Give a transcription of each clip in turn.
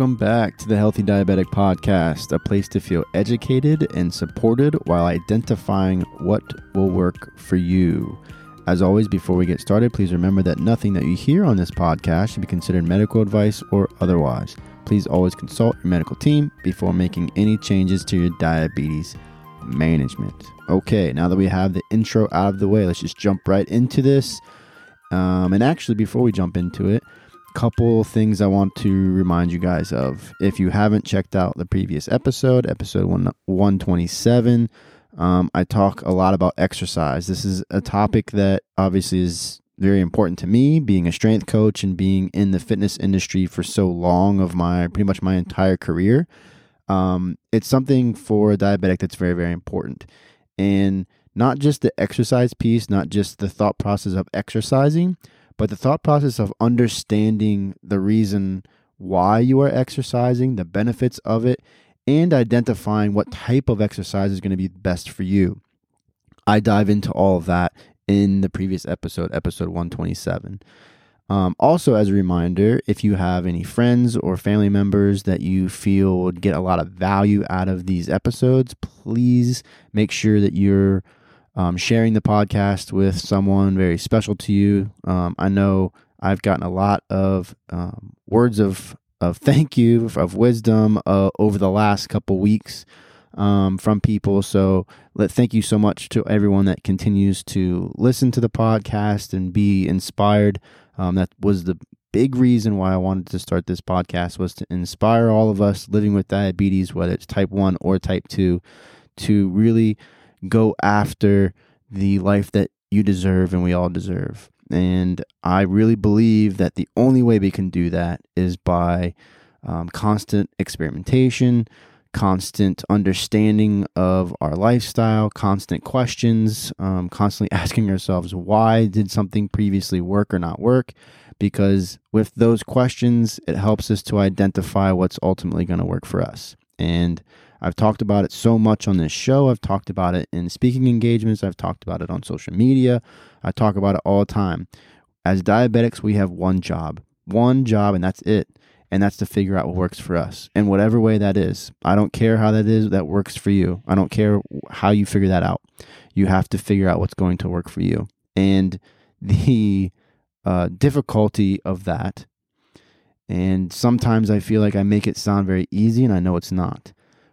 Welcome back to the Healthy Diabetic Podcast, a place to feel educated and supported while identifying what will work for you. As always, before we get started, please remember that nothing that you hear on this podcast should be considered medical advice or otherwise. Please always consult your medical team before making any changes to your diabetes management. Okay, now that we have the intro out of the way, let's just jump right into this. Um, and actually, before we jump into it, couple things I want to remind you guys of. If you haven't checked out the previous episode, episode one, 127, um, I talk a lot about exercise. This is a topic that obviously is very important to me, being a strength coach and being in the fitness industry for so long of my pretty much my entire career. Um, it's something for a diabetic that's very, very important. And not just the exercise piece, not just the thought process of exercising, but the thought process of understanding the reason why you are exercising, the benefits of it, and identifying what type of exercise is going to be best for you. I dive into all of that in the previous episode, episode 127. Um, also, as a reminder, if you have any friends or family members that you feel would get a lot of value out of these episodes, please make sure that you're um, sharing the podcast with someone very special to you. Um, I know I've gotten a lot of um, words of, of thank you, of wisdom uh, over the last couple weeks um, from people. So let thank you so much to everyone that continues to listen to the podcast and be inspired. Um, that was the big reason why I wanted to start this podcast was to inspire all of us living with diabetes, whether it's type one or type two, to really go after the life that you deserve and we all deserve. And I really believe that the only way we can do that is by um, constant experimentation, constant understanding of our lifestyle, constant questions, um, constantly asking ourselves, why did something previously work or not work? Because with those questions, it helps us to identify what's ultimately going to work for us. And I've talked about it so much on this show. I've talked about it in speaking engagements. I've talked about it on social media. I talk about it all the time. As diabetics, we have one job, one job, and that's it. And that's to figure out what works for us in whatever way that is. I don't care how that is that works for you. I don't care how you figure that out. You have to figure out what's going to work for you. And the uh, difficulty of that, and sometimes I feel like I make it sound very easy, and I know it's not.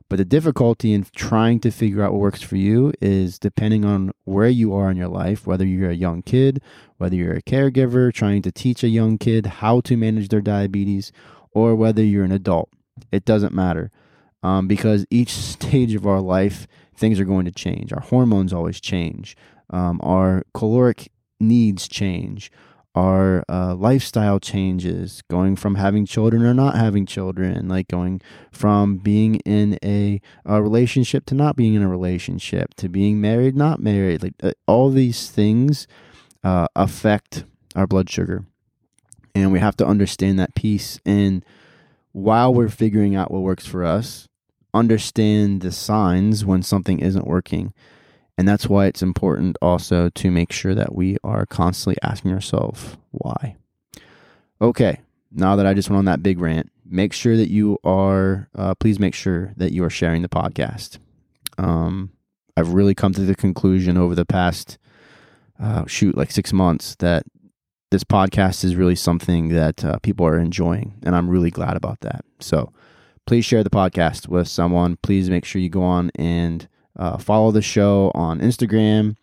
But the difficulty in trying to figure out what works for you is depending on where you are in your life, whether you're a young kid, whether you're a caregiver trying to teach a young kid how to manage their diabetes, or whether you're an adult. It doesn't matter um, because each stage of our life, things are going to change. Our hormones always change, um, our caloric needs change our uh, lifestyle changes, going from having children or not having children, like going from being in a, a relationship to not being in a relationship, to being married, not married. Like uh, all these things uh, affect our blood sugar. And we have to understand that piece. And while we're figuring out what works for us, understand the signs when something isn't working. And that's why it's important also to make sure that we are constantly asking ourselves why. Okay, now that I just went on that big rant, make sure that you are, uh, please make sure that you are sharing the podcast. Um, I've really come to the conclusion over the past, uh, shoot, like six months that this podcast is really something that uh, people are enjoying. And I'm really glad about that. So please share the podcast with someone. Please make sure you go on and uh, follow the show on Instagram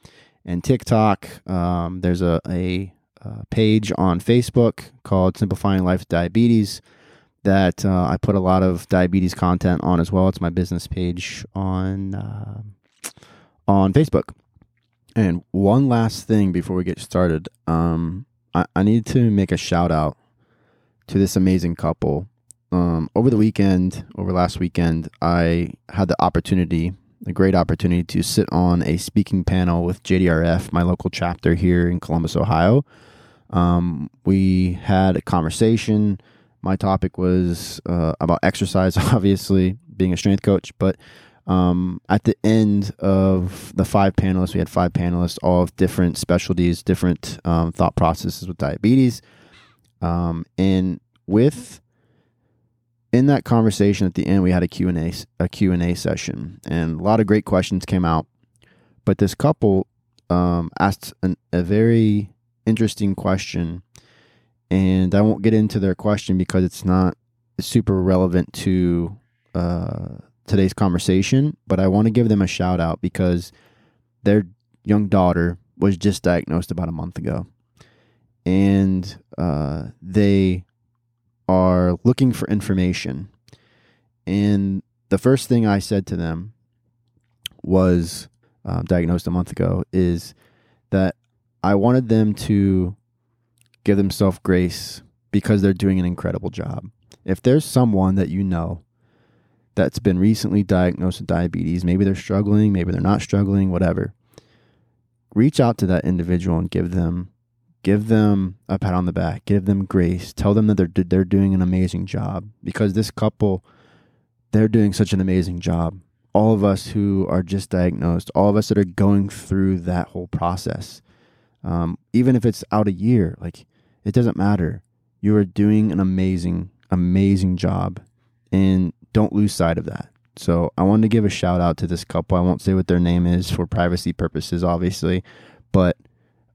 and TikTok. Um, there's a, a, a, page on Facebook called Simplifying Life with Diabetes that uh, I put a lot of diabetes content on as well. It's my business page on uh, on Facebook. And one last thing before we get started, um, I, I need to make a shout out to this amazing couple. Um, over the weekend, over last weekend, I had the opportunity a great opportunity to sit on a speaking panel with JDRF, my local chapter here in Columbus, Ohio. Um, we had a conversation. My topic was uh, about exercise, obviously, being a strength coach. But um, at the end of the five panelists, we had five panelists, all of different specialties, different um, thought processes with diabetes. Um, and with in that conversation at the end, we had a Q&A, a Q&A session and a lot of great questions came out. But this couple um, asked an, a very interesting question and I won't get into their question because it's not super relevant to uh, today's conversation, but I want to give them a shout out because their young daughter was just diagnosed about a month ago. And uh, they are looking for information. And the first thing I said to them was uh, diagnosed a month ago is that I wanted them to give themselves grace because they're doing an incredible job. If there's someone that you know that's been recently diagnosed with diabetes, maybe they're struggling, maybe they're not struggling, whatever. Reach out to that individual and give them give them a pat on the back, give them grace, tell them that they're they're doing an amazing job because this couple they're doing such an amazing job. All of us who are just diagnosed, all of us that are going through that whole process, um, even if it's out a year, like it doesn't matter. You are doing an amazing, amazing job, and don't lose sight of that. So I wanted to give a shout out to this couple. I won't say what their name is for privacy purposes, obviously, but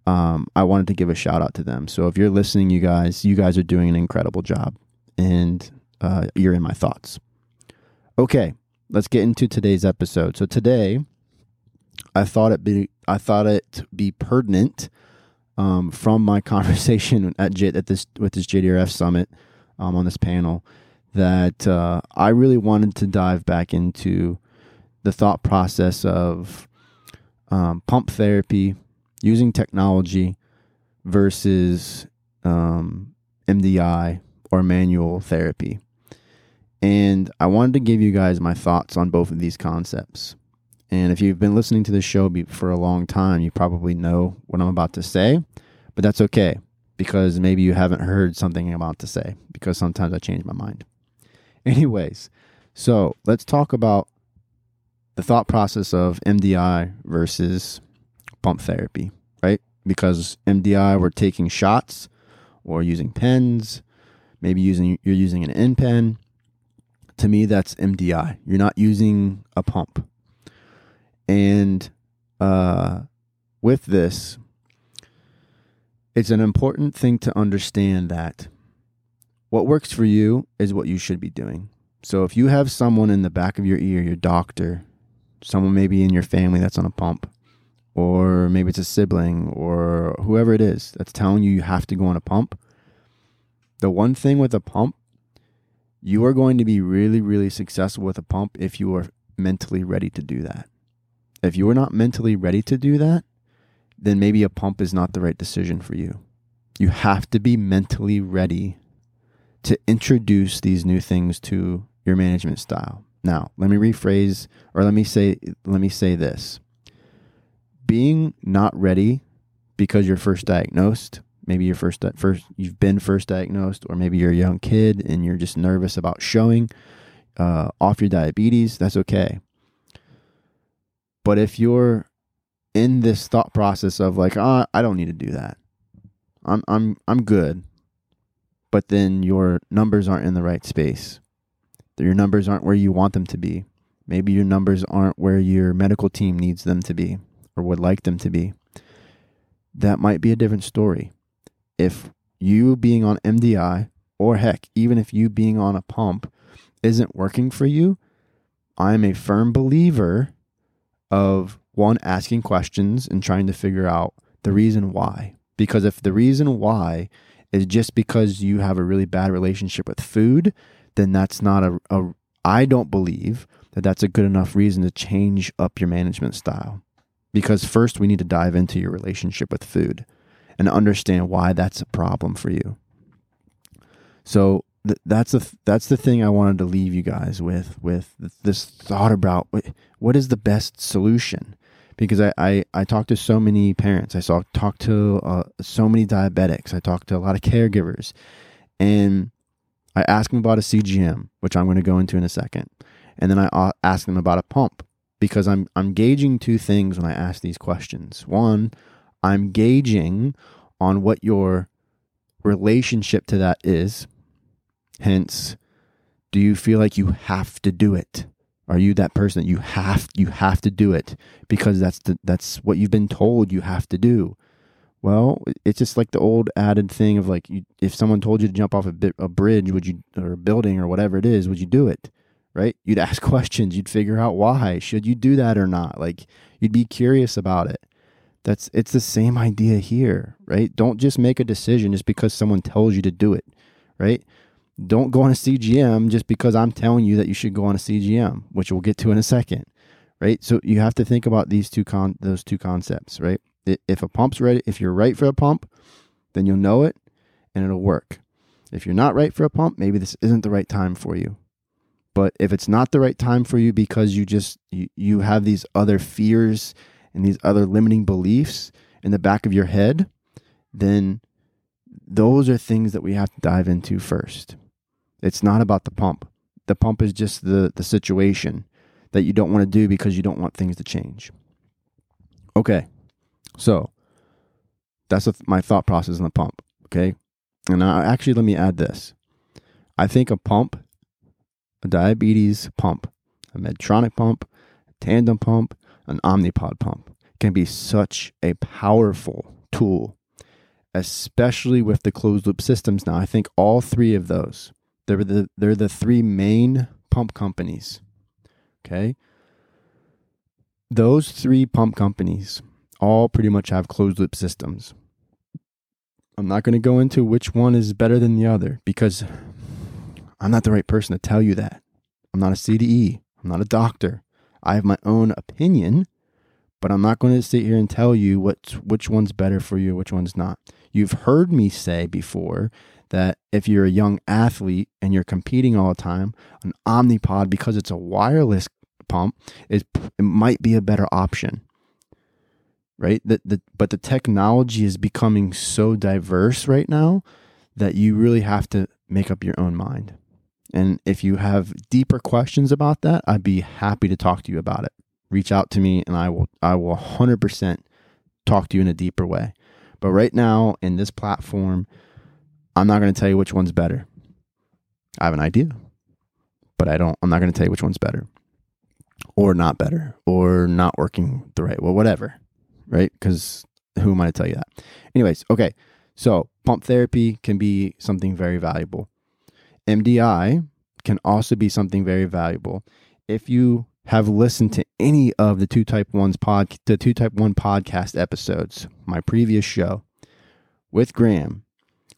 um, I wanted to give a shout out to them. So if you're listening, you guys, you guys are doing an incredible job, and uh, you're in my thoughts. Okay, let's get into today's episode. So today, I thought it be I thought it be pertinent um, from my conversation at J, at this with this JDRF summit um, on this panel that uh, I really wanted to dive back into the thought process of um, pump therapy using technology versus um, MDI or manual therapy. And I wanted to give you guys my thoughts on both of these concepts. And if you've been listening to this show for a long time, you probably know what I'm about to say, but that's okay because maybe you haven't heard something I'm about to say because sometimes I change my mind. Anyways, so let's talk about the thought process of MDI versus pump therapy, right? Because MDI, we're taking shots or using pens, maybe using you're using an InPen. To me, that's MDI. You're not using a pump. And uh, with this, it's an important thing to understand that what works for you is what you should be doing. So if you have someone in the back of your ear, your doctor, someone maybe in your family that's on a pump, or maybe it's a sibling or whoever it is that's telling you you have to go on a pump, the one thing with a pump, you are going to be really, really successful with a pump if you are mentally ready to do that. If you are not mentally ready to do that, then maybe a pump is not the right decision for you. You have to be mentally ready to introduce these new things to your management style. Now, let me rephrase or let me say let me say this. Being not ready because you're first diagnosed, maybe you're first first you've been first diagnosed or maybe you're a young kid and you're just nervous about showing uh, off your diabetes, that's okay. But if you're in this thought process of like, oh, I don't need to do that. I'm I'm I'm good. But then your numbers aren't in the right space. Your numbers aren't where you want them to be. Maybe your numbers aren't where your medical team needs them to be or would like them to be. That might be a different story. If you being on MDI or heck, even if you being on a pump isn't working for you, I'm a firm believer of one, asking questions and trying to figure out the reason why. Because if the reason why is just because you have a really bad relationship with food, then that's not a, a I don't believe that that's a good enough reason to change up your management style. Because first, we need to dive into your relationship with food and understand why that's a problem for you. So, th- that's the that's the thing I wanted to leave you guys with with this thought about what is the best solution because I, I, I talked to so many parents. I saw talked to uh, so many diabetics. I talked to a lot of caregivers, and I asked them about a CGM, which I'm going to go into in a second, and then I uh, asked them about a pump because I'm I'm gauging two things when I ask these questions. One, I'm gauging on what your relationship to that is. Hence, Do you feel like you have to do it? Are you that person that you have you have to do it because that's the that's what you've been told you have to do? Well, it's just like the old added thing of like, you, if someone told you to jump off a, bit, a bridge, would you, or a building or whatever it is, would you do it? Right? You'd ask questions. You'd figure out why. Should you do that or not? Like, you'd be curious about it. That's it's the same idea here, right? Don't just make a decision just because someone tells you to do it, right? Don't go on a CGM just because I'm telling you that you should go on a CGM, which we'll get to in a second, right? So you have to think about these two con those two concepts, right? If a pump's ready, if you're right for a pump, then you'll know it and it'll work. If you're not right for a pump, maybe this isn't the right time for you. But if it's not the right time for you because you just you, you have these other fears and these other limiting beliefs in the back of your head, then those are things that we have to dive into first. It's not about the pump. The pump is just the, the situation that you don't want to do because you don't want things to change. Okay, so that's my thought process on the pump. Okay, and I, actually, let me add this. I think a pump, a diabetes pump, a Medtronic pump, a tandem pump, an Omnipod pump can be such a powerful tool, especially with the closed loop systems. Now, I think all three of those they're the they're the three main pump companies. Okay. Those three pump companies all pretty much have closed loop systems. I'm not going to go into which one is better than the other because I'm not the right person to tell you that. I'm not a CDE. I'm not a doctor. I have my own opinion, but I'm not going to sit here and tell you what which one's better for you, which one's not. You've heard me say before that if you're a young athlete and you're competing all the time, an Omnipod, because it's a wireless pump, is it might be a better option. Right? The, the, but the technology is becoming so diverse right now that you really have to make up your own mind. And if you have deeper questions about that, I'd be happy to talk to you about it. Reach out to me and I will I will 100% talk to you in a deeper way. But right now in this platform, I'm not going to tell you which one's better. I have an idea, but I don't. I'm not going to tell you which one's better, or not better, or not working the right. Well, whatever, right? Because who am I to tell you that? Anyways, okay. So pump therapy can be something very valuable. MDI can also be something very valuable. If you have listened to any of the two type ones pod the two type one podcast episodes, my previous show with Graham,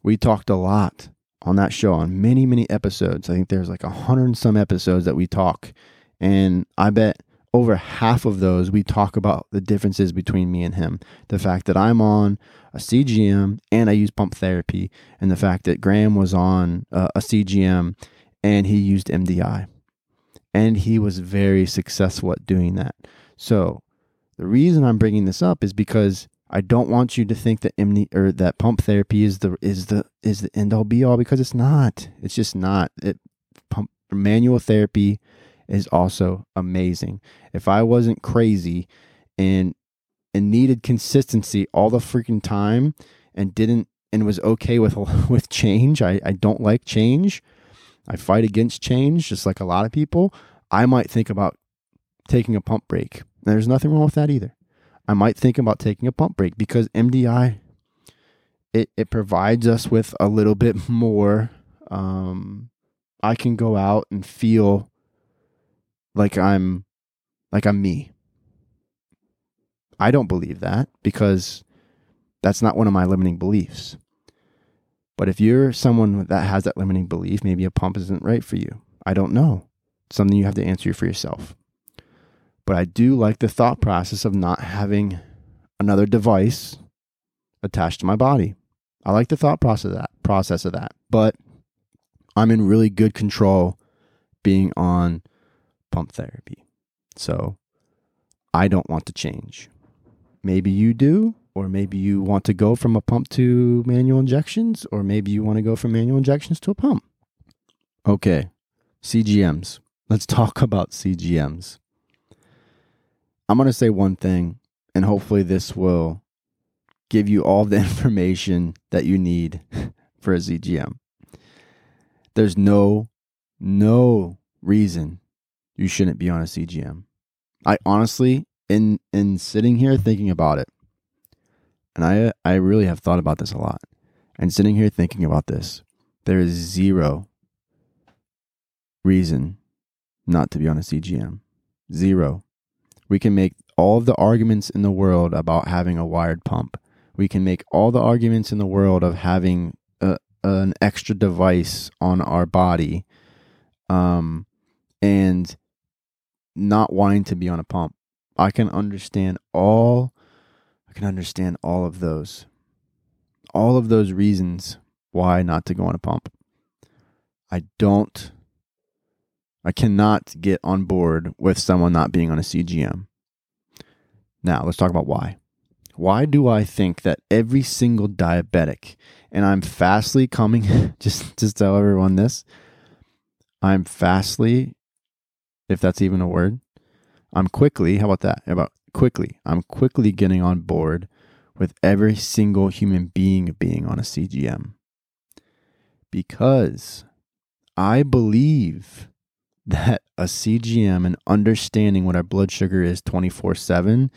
we talked a lot on that show on many, many episodes. I think there's like a hundred and some episodes that we talk. And I bet over half of those we talk about the differences between me and him. The fact that I'm on a CGM and I use pump therapy, and the fact that Graham was on uh, a, a CGM and he used MDI. And he was very successful at doing that. So, the reason I'm bringing this up is because I don't want you to think that MD or that pump therapy is the is the is the end all be all because it's not. It's just not. It pump manual therapy is also amazing. If I wasn't crazy and and needed consistency all the freaking time and didn't and was okay with with change, I, I don't like change. I fight against change just like a lot of people. I might think about taking a pump break. And There's nothing wrong with that either. I might think about taking a pump break because MDI it it provides us with a little bit more. Um, I can go out and feel like I'm like I'm me. I don't believe that because that's not one of my limiting beliefs. But if you're someone that has that limiting belief, maybe a pump isn't right for you. I don't know. It's something you have to answer for yourself. But I do like the thought process of not having another device attached to my body. I like the thought process of that process of that. But I'm in really good control being on pump therapy. So I don't want to change. Maybe you do, or maybe you want to go from a pump to manual injections, or maybe you want to go from manual injections to a pump. Okay, CGMs. Let's talk about CGMs. I'm going to say one thing, and hopefully, this will give you all the information that you need for a CGM. There's no no reason you shouldn't be on a CGM. I honestly, in in sitting here thinking about it, and I I really have thought about this a lot, and sitting here thinking about this, there is zero reason not to be on a CGM. Zero. We can make all of the arguments in the world about having a wired pump. We can make all the arguments in the world of having a, an extra device on our body um, and not wanting to be on a pump. I can understand all I can understand all of those. All of those reasons why not to go on a pump. I don't I cannot get on board with someone not being on a CGM. Now, let's talk about why. Why do I think that every single diabetic, and I'm fastly coming, just to tell everyone this, I'm fastly, if that's even a word, I'm quickly, how about that? How about quickly? I'm quickly getting on board with every single human being being on a CGM. Because I believe that a CGM and understanding what our blood sugar is 24 7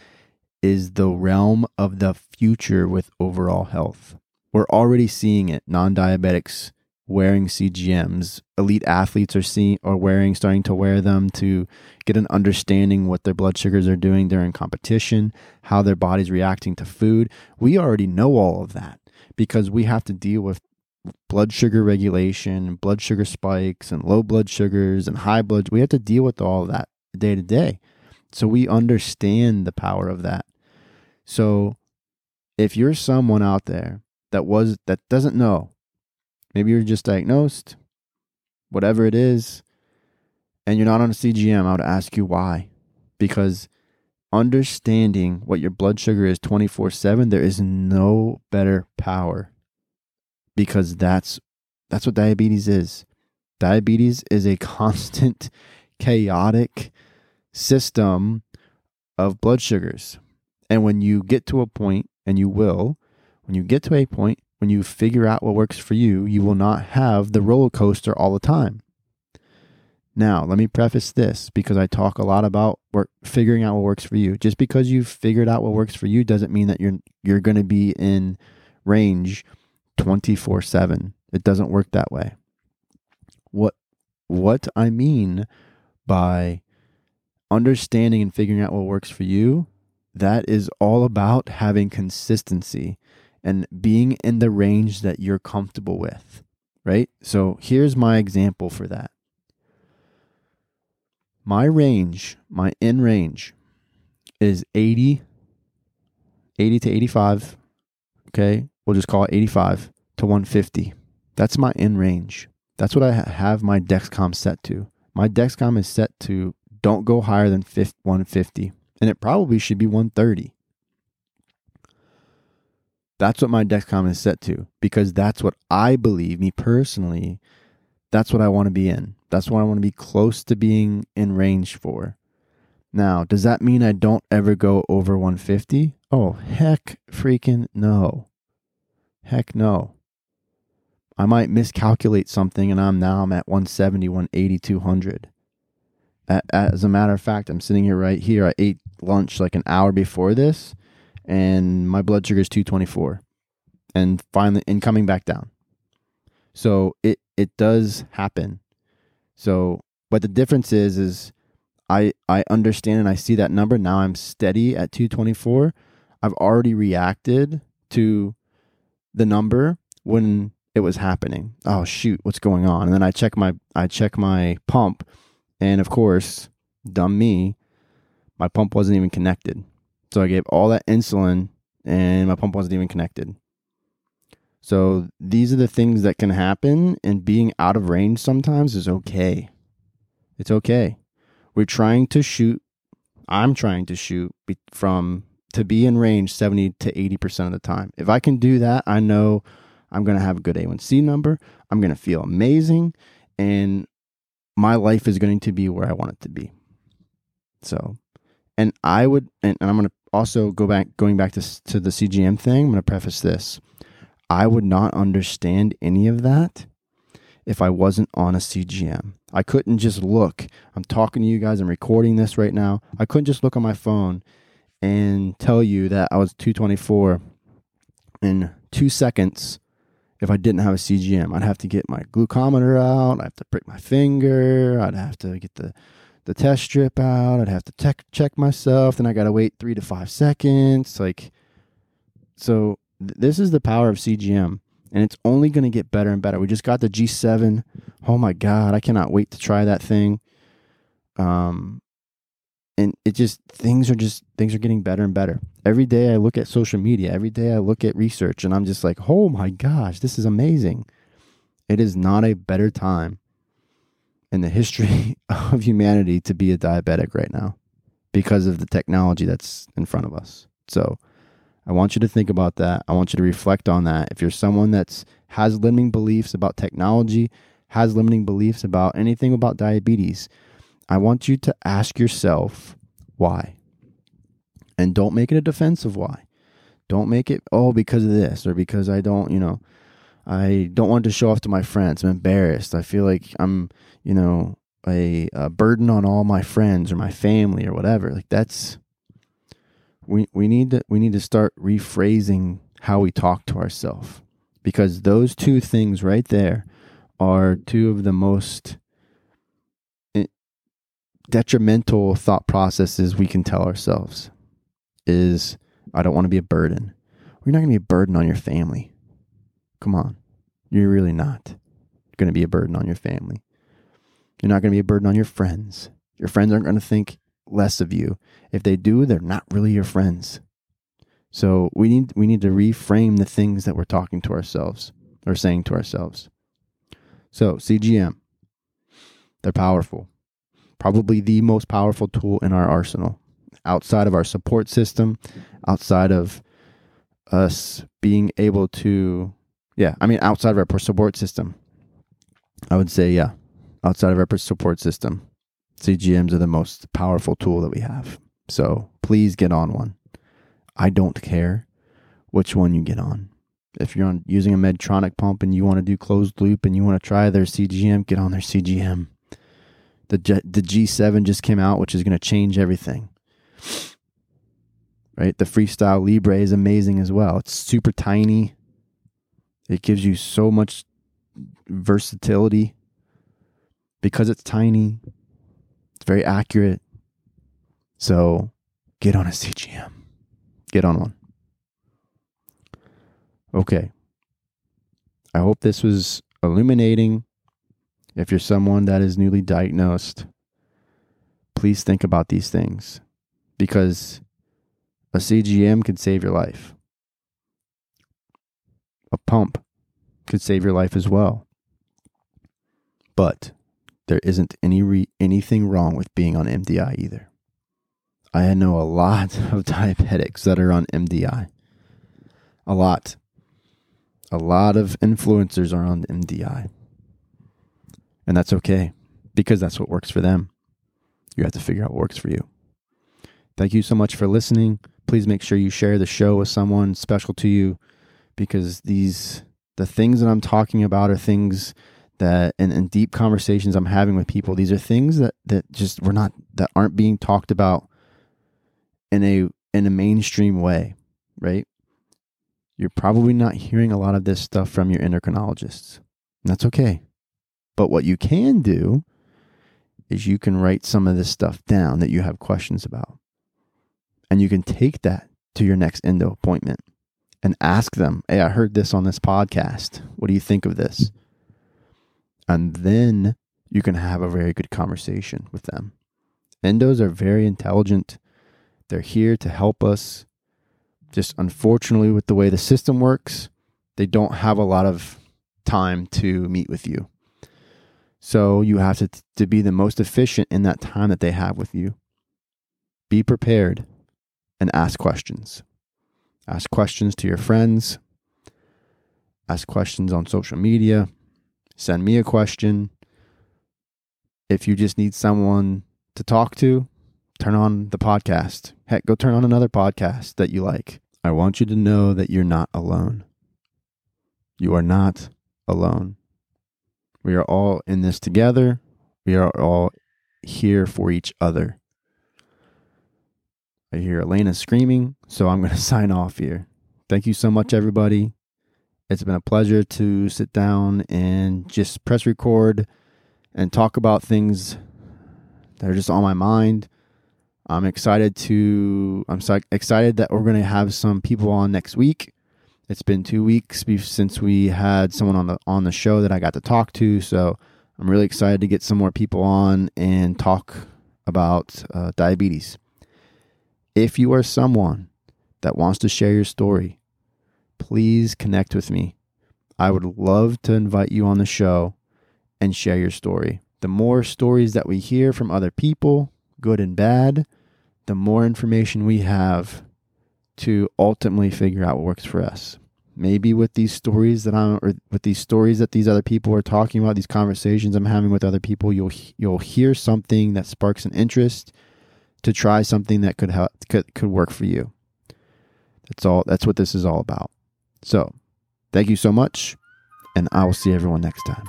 is the realm of the future with overall health. We're already seeing it. Non diabetics wearing CGMs. Elite athletes are seeing or wearing, starting to wear them to get an understanding what their blood sugars are doing during competition, how their body's reacting to food. We already know all of that because we have to deal with blood sugar regulation, blood sugar spikes, and low blood sugars and high blood. We have to deal with all of that day to day. So we understand the power of that. So if you're someone out there that was that doesn't know, maybe you're just diagnosed, whatever it is, and you're not on a CGM, I would ask you why. Because understanding what your blood sugar is 24 7, there is no better power because that's that's what diabetes is. Diabetes is a constant chaotic system of blood sugars. And when you get to a point and you will, when you get to a point when you figure out what works for you, you will not have the roller coaster all the time. Now, let me preface this because I talk a lot about work, figuring out what works for you. Just because you've figured out what works for you doesn't mean that you're you're going to be in range 24 7. It doesn't work that way. What, what I mean by understanding and figuring out what works for you, that is all about having consistency and being in the range that you're comfortable with, right? So here's my example for that. My range, my in range is 80 80 to 85, okay? we'll just call it 85 to 150. That's my in range. That's what I have my Dexcom set to. My Dexcom is set to don't go higher than 150, and it probably should be 130. That's what my Dexcom is set to because that's what I believe, me personally, that's what I want to be in. That's what I want to be close to being in range for. Now, does that mean I don't ever go over 150? Oh, heck freaking no. Heck no. I might miscalculate something and I'm now I'm at 170, 180, 200. As a matter of fact, I'm sitting here right here. I ate lunch like an hour before this and my blood sugar is 224 and finally and coming back down. So it it does happen. So but the difference is is I I understand and I see that number now I'm steady at 224. I've already reacted to the number when it was happening. Oh shoot, what's going on? And then I check my I check my pump, and of course, dumb me, my pump wasn't even connected. So I gave all that insulin, and my pump wasn't even connected. So these are the things that can happen, and being out of range sometimes is okay. It's okay. We're trying to shoot. I'm trying to shoot from to be in range 70 to 80% of the time. If I can do that, I know I'm going to have a good A1C number. I'm going to feel amazing and my life is going to be where I want it to be. So, and I would, and, and I'm going to also go back, going back to, to the CGM thing, I'm going to preface this. I would not understand any of that if I wasn't on a CGM. I couldn't just look. I'm talking to you guys, I'm recording this right now. I couldn't just look on my phone and tell you that I was 224 in two seconds if I didn't have a CGM. I'd have to get my glucometer out, I'd have to prick my finger, I'd have to get the the test strip out, I'd have to tech, check myself, then I got to wait 3 to 5 seconds like so th- this is the power of CGM and it's only going to get better and better. We just got the G7. Oh my god, I cannot wait to try that thing. Um and it just things are just things are getting better and better. Every day I look at social media, every day I look at research and I'm just like, "Oh my gosh, this is amazing." It is not a better time in the history of humanity to be a diabetic right now because of the technology that's in front of us. So, I want you to think about that. I want you to reflect on that. If you're someone that's has limiting beliefs about technology, has limiting beliefs about anything about diabetes, I want you to ask yourself why. And don't make it a defensive why. Don't make it oh because of this or because I don't, you know, I don't want to show off to my friends. I'm embarrassed. I feel like I'm, you know, a, a burden on all my friends or my family or whatever. Like that's we we need to we need to start rephrasing how we talk to ourselves because those two things right there are two of the most eh, detrimental thought processes we can tell ourselves is I don't want to be a burden. You're not going to be a burden on your family. Come on. You're really not going to be a burden on your family. You're not going to be a burden on your friends. Your friends aren't going to think less of you. If they do, they're not really your friends. So we need we need to reframe the things that we're talking to ourselves or saying to ourselves. So CGM, they're powerful. Probably the most powerful tool in our arsenal. Outside of our support system, outside of us being able to yeah, I mean outside of our support system. I would say yeah, outside of our support system. CGMs are the most powerful tool that we have. So please get on one. I don't care which one you get on. If you're on using a Medtronic pump and you want to do closed loop and you want to try their CGM, get on their CGM. The G- the G7 just came out, which is going to change everything. Right? The Freestyle Libre is amazing as well. It's super tiny. It gives you so much versatility because it's tiny. It's very accurate. So get on a CGM. Get on one. Okay. I hope this was illuminating. If you're someone that is newly diagnosed, please think about these things because a CGM can save your life. A pump could save your life as well. But there isn't any re- anything wrong with being on MDI either. I know a lot of diabetics that are on MDI. A lot. A lot of influencers are on MDI. And that's okay because that's what works for them. You have to figure out what works for you. Thank you so much for listening. Please make sure you share the show with someone special to you because these the things that I'm talking about are things that and, and deep conversations I'm having with people. These are things that that just we're not that aren't being talked about in a in a mainstream way, right? You're probably not hearing a lot of this stuff from your endocrinologists. That's okay. But what you can do is you can write some of this stuff down that you have questions about. And you can take that to your next endo appointment and ask them, Hey, I heard this on this podcast. What do you think of this? And then you can have a very good conversation with them. Endos are very intelligent. They're here to help us. Just unfortunately, with the way the system works, they don't have a lot of time to meet with you. So you have to, to be the most efficient in that time that they have with you. Be prepared and ask questions. Ask questions to your friends. Ask questions on social media. Send me a question. If you just need someone to talk to, turn on the podcast. Heck, go turn on another podcast that you like. I want you to know that you're not alone. You are not alone. We are all in this together. We are all here for each other. I hear Elena screaming, so I'm going to sign off here. Thank you so much, everybody. It's been a pleasure to sit down and just press record and talk about things that are just on my mind. I'm excited to I'm so excited that we're going to have some people on next week. It's been 2 weeks since we had someone on the on the show that I got to talk to, so I'm really excited to get some more people on and talk about uh, diabetes. If you are someone that wants to share your story, please connect with me. I would love to invite you on the show and share your story. The more stories that we hear from other people, good and bad, the more information we have to ultimately figure out what works for us. Maybe with these stories that I'm, or with these stories that these other people are talking about, these conversations I'm having with other people, you'll you'll hear something that sparks an interest to try something that could help could, could work for you. That's all. That's what this is all about. So, thank you so much, and I will see everyone next time.